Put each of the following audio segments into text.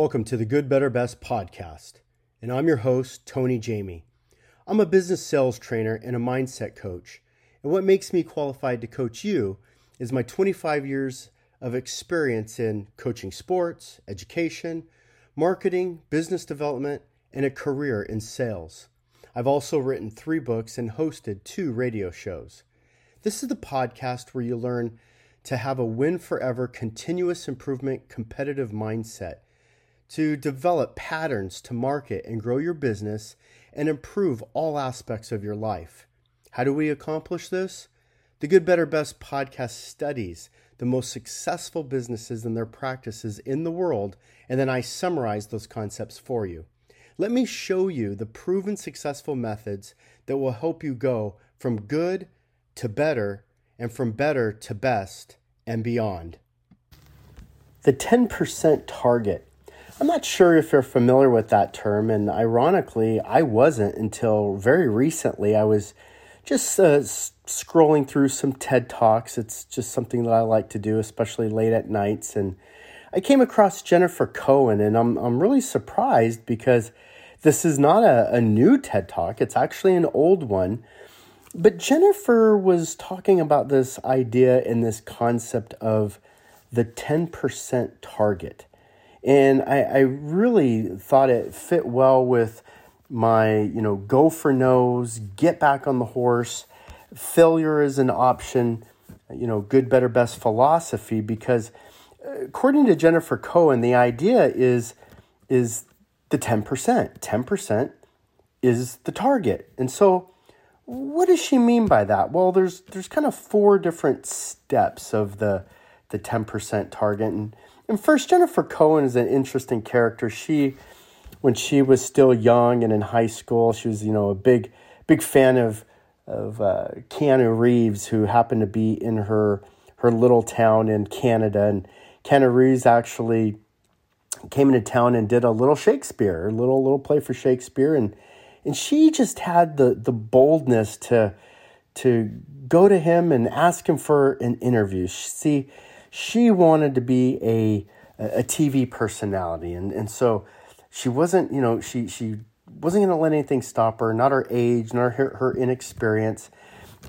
Welcome to the Good, Better, Best podcast, and I'm your host, Tony Jamie. I'm a business sales trainer and a mindset coach, and what makes me qualified to coach you is my 25 years of experience in coaching sports, education, marketing, business development, and a career in sales. I've also written three books and hosted two radio shows. This is the podcast where you learn to have a win forever, continuous improvement, competitive mindset to develop patterns to market and grow your business and improve all aspects of your life. How do we accomplish this? The Good, Better, Best podcast studies the most successful businesses and their practices in the world, and then I summarize those concepts for you. Let me show you the proven successful methods that will help you go from good to better and from better to best and beyond. The 10% target I'm not sure if you're familiar with that term, and ironically, I wasn't until very recently. I was just uh, scrolling through some TED Talks. It's just something that I like to do, especially late at nights. And I came across Jennifer Cohen, and I'm, I'm really surprised because this is not a, a new TED Talk, it's actually an old one. But Jennifer was talking about this idea and this concept of the 10% target. And I, I really thought it fit well with my, you know, go for nose, get back on the horse, failure is an option, you know, good, better, best philosophy. Because uh, according to Jennifer Cohen, the idea is is the 10%. 10% is the target. And so what does she mean by that? Well, there's there's kind of four different steps of the the 10% target and and first, Jennifer Cohen is an interesting character. She, when she was still young and in high school, she was, you know, a big, big fan of of uh, Keanu Reeves, who happened to be in her her little town in Canada. And Keanu Reeves actually came into town and did a little Shakespeare, a little little play for Shakespeare, and and she just had the the boldness to to go to him and ask him for an interview. See she wanted to be a a TV personality, and and so she wasn't, you know, she she wasn't going to let anything stop her, not her age, nor her, her inexperience.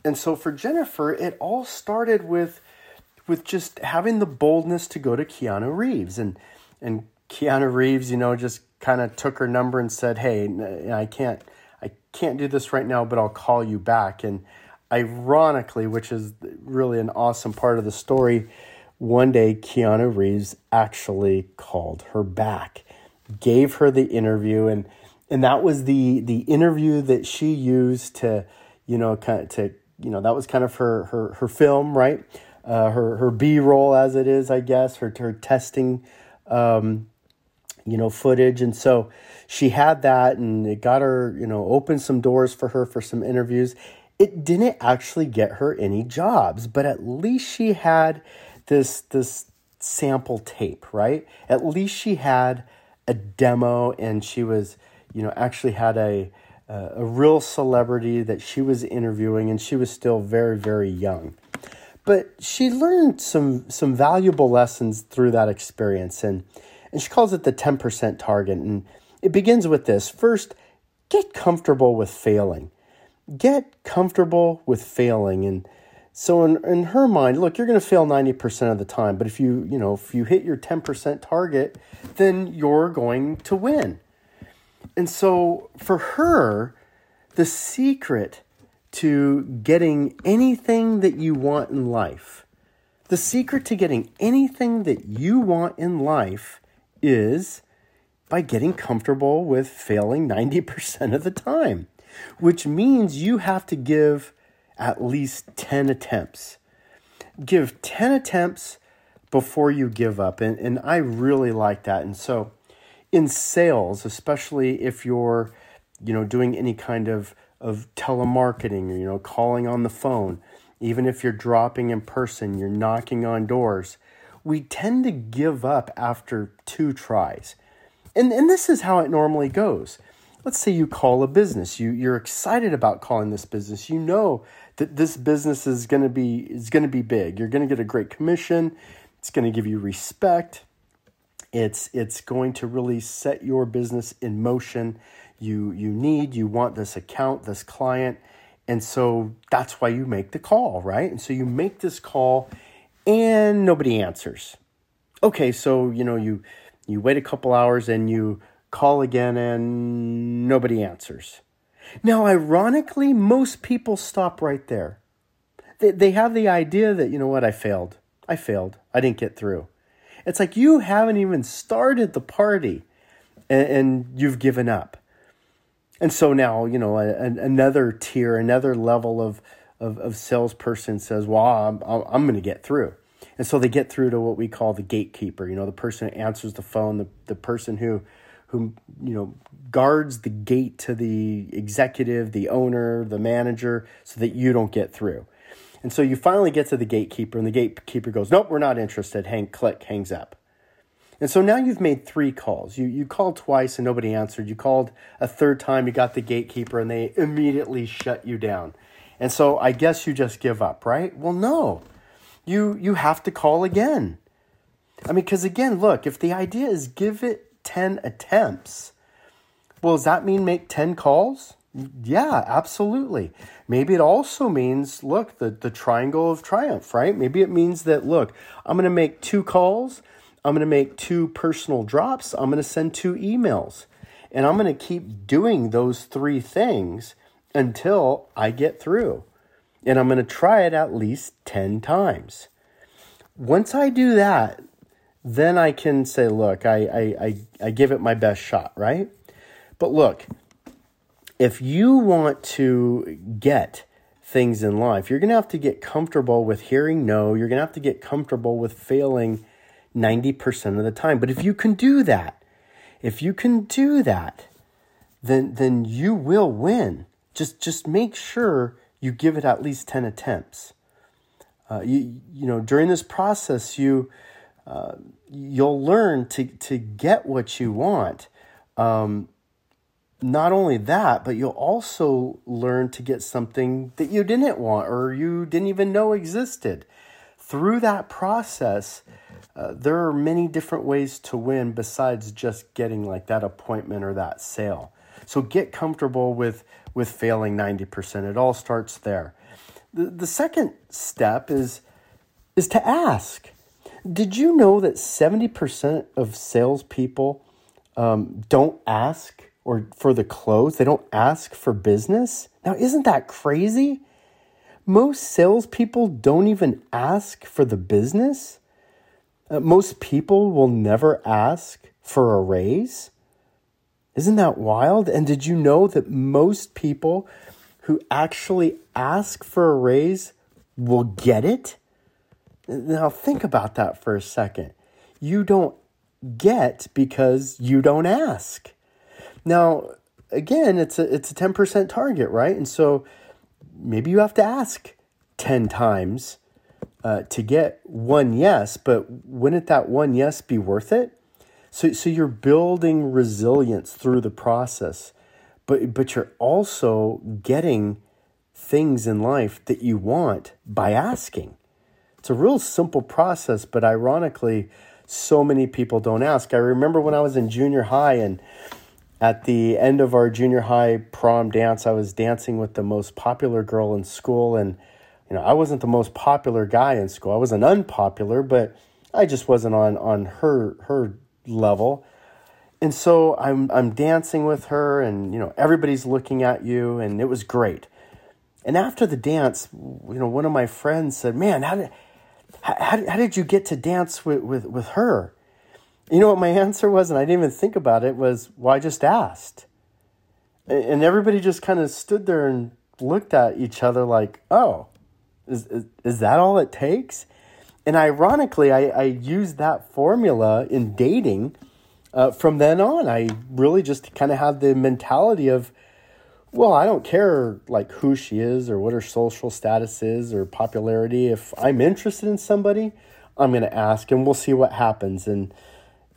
And so for Jennifer, it all started with with just having the boldness to go to Keanu Reeves, and and Keanu Reeves, you know, just kind of took her number and said, "Hey, I can't, I can't do this right now, but I'll call you back." And ironically, which is really an awesome part of the story, one day, Keanu Reeves actually called her back, gave her the interview, and and that was the the interview that she used to, you know, kind of to you know that was kind of her her her film, right? Uh, her her B roll as it is, I guess, her her testing, um, you know, footage, and so she had that, and it got her, you know, opened some doors for her for some interviews. It didn't actually get her any jobs, but at least she had this this sample tape, right? At least she had a demo and she was, you know, actually had a a real celebrity that she was interviewing and she was still very very young. But she learned some some valuable lessons through that experience and and she calls it the 10% target and it begins with this. First, get comfortable with failing. Get comfortable with failing and so in, in her mind, look, you're going to fail 90% of the time, but if you, you know, if you hit your 10% target, then you're going to win. And so for her, the secret to getting anything that you want in life, the secret to getting anything that you want in life is by getting comfortable with failing 90% of the time, which means you have to give at least 10 attempts. Give 10 attempts before you give up. And, and I really like that. And so in sales, especially if you're, you know, doing any kind of, of telemarketing, or, you know, calling on the phone, even if you're dropping in person, you're knocking on doors, we tend to give up after two tries. And, and this is how it normally goes. Let's say you call a business. You, you're excited about calling this business. You know this business is going to be is going to be big. You're going to get a great commission. It's going to give you respect. It's it's going to really set your business in motion. You you need, you want this account, this client. And so that's why you make the call, right? And so you make this call and nobody answers. Okay, so you know you you wait a couple hours and you call again and nobody answers. Now, ironically, most people stop right there. They, they have the idea that, you know what, I failed. I failed. I didn't get through. It's like you haven't even started the party and, and you've given up. And so now, you know, a, a, another tier, another level of, of, of salesperson says, well, I'm, I'm going to get through. And so they get through to what we call the gatekeeper, you know, the person who answers the phone, the, the person who, who, you know, guards the gate to the executive, the owner, the manager, so that you don't get through. And so you finally get to the gatekeeper, and the gatekeeper goes, Nope, we're not interested. Hang, click, hangs up. And so now you've made three calls. You, you called twice and nobody answered. You called a third time, you got the gatekeeper, and they immediately shut you down. And so I guess you just give up, right? Well, no. You, you have to call again. I mean, because again, look, if the idea is give it 10 attempts, well, does that mean make 10 calls? Yeah, absolutely. Maybe it also means, look, the, the triangle of triumph, right? Maybe it means that, look, I'm going to make two calls, I'm going to make two personal drops, I'm going to send two emails, and I'm going to keep doing those three things until I get through. And I'm going to try it at least 10 times. Once I do that, then I can say, look, I, I, I, I give it my best shot, right? But look, if you want to get things in life, you're going to have to get comfortable with hearing no. You're going to have to get comfortable with failing 90% of the time. But if you can do that, if you can do that, then then you will win. Just just make sure you give it at least 10 attempts. Uh, you you know during this process you you'll learn to to get what you want. Um, not only that, but you'll also learn to get something that you didn't want or you didn't even know existed. Through that process, uh, there are many different ways to win besides just getting like that appointment or that sale. So get comfortable with with failing 90%. It all starts there. The, the second step is is to ask. Did you know that 70% of salespeople um, don't ask or for the close. They don't ask for business. Now, isn't that crazy? Most salespeople don't even ask for the business. Uh, most people will never ask for a raise. Isn't that wild? And did you know that most people who actually ask for a raise will get it? Now, think about that for a second. You don't get because you don't ask. Now, again, it's a it's a 10% target, right? And so maybe you have to ask 10 times uh, to get one yes, but wouldn't that one yes be worth it? So, so you're building resilience through the process, but, but you're also getting things in life that you want by asking. It's a real simple process, but ironically, so many people don't ask. I remember when I was in junior high and at the end of our junior high prom dance, I was dancing with the most popular girl in school. And, you know, I wasn't the most popular guy in school. I wasn't unpopular, but I just wasn't on, on her, her level. And so I'm, I'm dancing with her and, you know, everybody's looking at you and it was great. And after the dance, you know, one of my friends said, man, how did, how, how did you get to dance with, with, with her? You know what my answer was, and I didn't even think about it, was, well, I just asked. And everybody just kind of stood there and looked at each other like, oh, is, is, is that all it takes? And ironically, I, I used that formula in dating uh, from then on. I really just kind of had the mentality of, well, I don't care like who she is or what her social status is or popularity. If I'm interested in somebody, I'm going to ask and we'll see what happens. And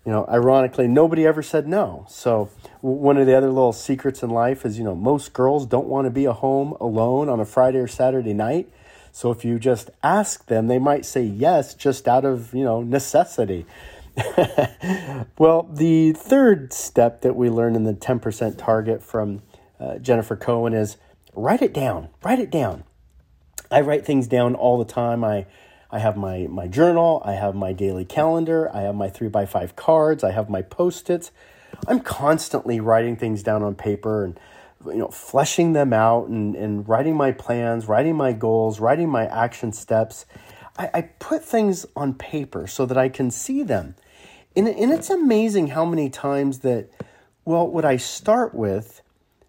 you know, ironically, nobody ever said no. So, one of the other little secrets in life is, you know, most girls don't want to be at home alone on a Friday or Saturday night. So, if you just ask them, they might say yes just out of, you know, necessity. well, the third step that we learned in the 10% target from uh, Jennifer Cohen is write it down. Write it down. I write things down all the time. I I have my my journal, I have my daily calendar, I have my 3 by 5 cards, I have my post-its. I'm constantly writing things down on paper and you know fleshing them out and, and writing my plans, writing my goals, writing my action steps. I, I put things on paper so that I can see them. And, and it's amazing how many times that, well, what I start with,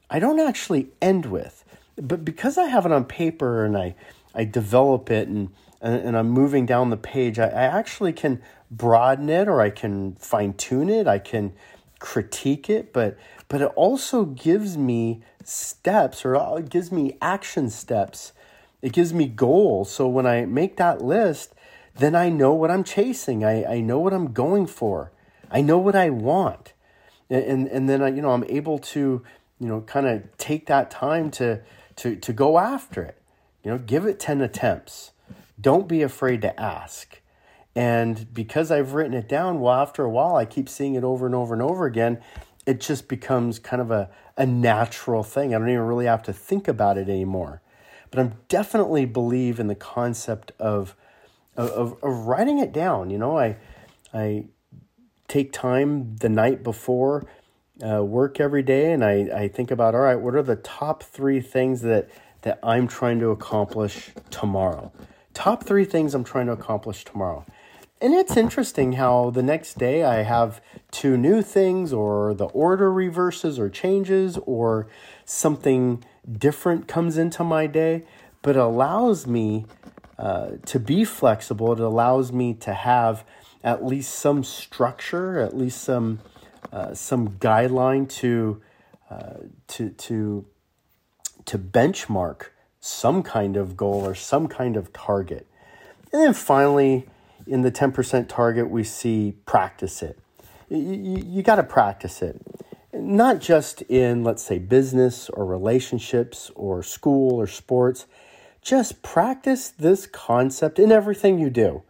I don't actually end with. But because I have it on paper and I, I develop it and, and, and I'm moving down the page, I, I actually can broaden it or I can fine tune it. I can critique it, but but it also gives me steps or it gives me action steps. It gives me goals. So when I make that list, then I know what I'm chasing. I, I know what I'm going for. I know what I want. And, and, and then I, you know, I'm able to, you know, kind of take that time to, to, to go after it. You know, give it 10 attempts. Don't be afraid to ask. And because I've written it down, well, after a while, I keep seeing it over and over and over again. It just becomes kind of a, a natural thing. I don't even really have to think about it anymore. But I'm definitely believe in the concept of of, of writing it down. You know, I I take time the night before uh, work every day, and I, I think about all right, what are the top three things that that I'm trying to accomplish tomorrow? Top three things I'm trying to accomplish tomorrow. And it's interesting how the next day I have two new things, or the order reverses or changes, or something different comes into my day, but allows me uh, to be flexible, it allows me to have at least some structure, at least some uh, some guideline to uh, to to to benchmark some kind of goal or some kind of target. And then finally, in the 10% target, we see practice it. You, you, you got to practice it. Not just in, let's say, business or relationships or school or sports just practice this concept in everything you do.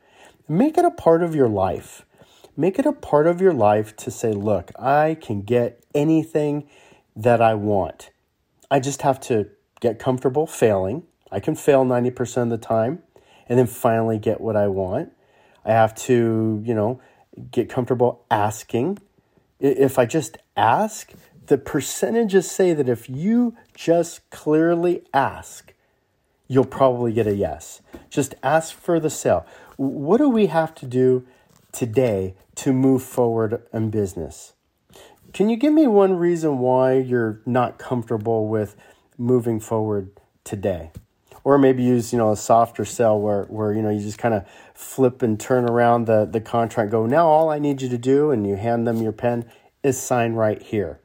Make it a part of your life. Make it a part of your life to say, look, I can get anything that I want. I just have to get comfortable failing. I can fail 90% of the time and then finally get what I want. I have to, you know, get comfortable asking. If I just ask, the percentages say that if you just clearly ask, you'll probably get a yes. Just ask for the sale. What do we have to do today to move forward in business? Can you give me one reason why you're not comfortable with moving forward today? Or maybe use, you know, a softer sell where, where you know, you just kind of flip and turn around the, the contract, go, now all I need you to do, and you hand them your pen, is sign right here.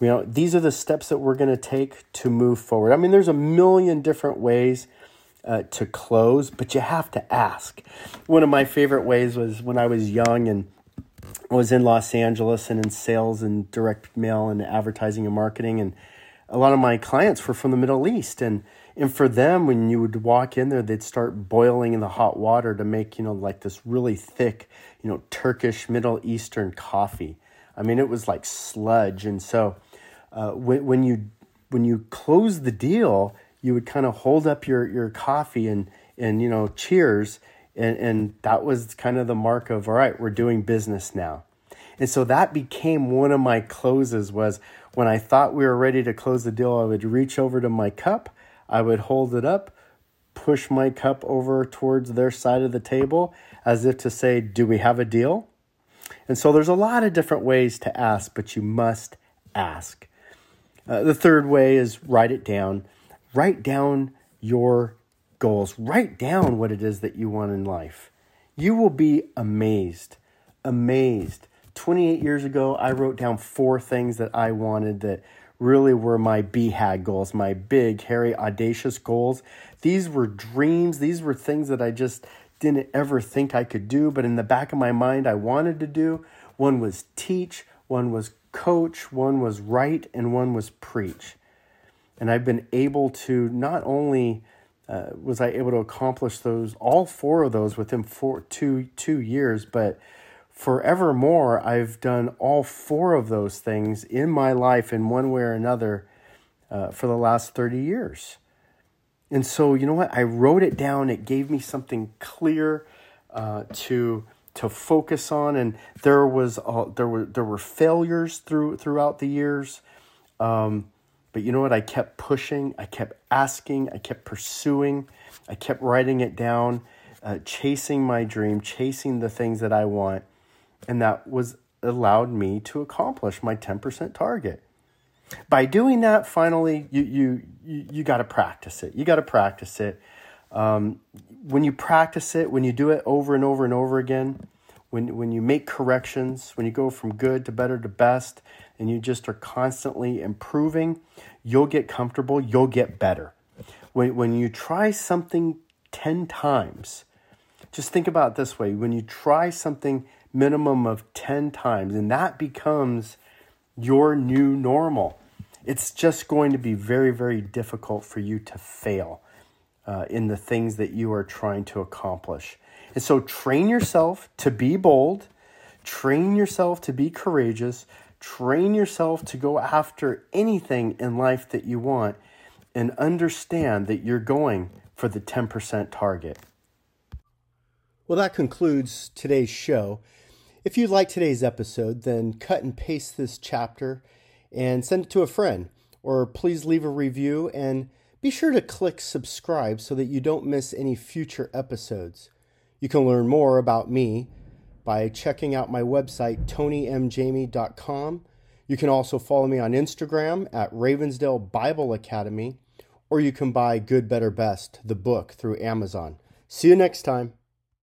You know, these are the steps that we're going to take to move forward. I mean, there's a million different ways uh, to close, but you have to ask. One of my favorite ways was when I was young and was in Los Angeles and in sales and direct mail and advertising and marketing. And a lot of my clients were from the Middle East. And, and for them, when you would walk in there, they'd start boiling in the hot water to make, you know, like this really thick, you know, Turkish Middle Eastern coffee. I mean, it was like sludge. And so, uh, when, when you when you close the deal, you would kind of hold up your your coffee and and you know cheers, and and that was kind of the mark of all right, we're doing business now. And so that became one of my closes was when I thought we were ready to close the deal, I would reach over to my cup, I would hold it up, push my cup over towards their side of the table as if to say, Do we have a deal? And so there's a lot of different ways to ask, but you must ask. Uh, the third way is write it down. Write down your goals. Write down what it is that you want in life. You will be amazed. Amazed. 28 years ago, I wrote down four things that I wanted that really were my BHAG goals, my big, hairy, audacious goals. These were dreams. These were things that I just didn't ever think I could do, but in the back of my mind, I wanted to do. One was teach, one was coach, one was write, and one was preach. And I've been able to not only uh, was I able to accomplish those, all four of those within four, two, two years, but forevermore, I've done all four of those things in my life in one way or another uh, for the last 30 years. And so, you know what? I wrote it down. It gave me something clear uh, to to focus on. And there was there were there were failures through throughout the years. Um, but you know what? I kept pushing. I kept asking. I kept pursuing. I kept writing it down, uh, chasing my dream, chasing the things that I want, and that was allowed me to accomplish my ten percent target by doing that, finally, you you you, you got to practice it. You got to practice it. Um, when you practice it, when you do it over and over and over again, when when you make corrections, when you go from good to better to best, and you just are constantly improving, you'll get comfortable. You'll get better. When when you try something ten times, just think about this way: when you try something minimum of ten times, and that becomes your new normal it's just going to be very, very difficult for you to fail uh, in the things that you are trying to accomplish. And so, train yourself to be bold, train yourself to be courageous, train yourself to go after anything in life that you want, and understand that you're going for the 10% target. Well, that concludes today's show. If you like today's episode, then cut and paste this chapter and send it to a friend. Or please leave a review and be sure to click subscribe so that you don't miss any future episodes. You can learn more about me by checking out my website, tonymjamie.com. You can also follow me on Instagram at Ravensdale Bible Academy, or you can buy Good, Better, Best, the book, through Amazon. See you next time.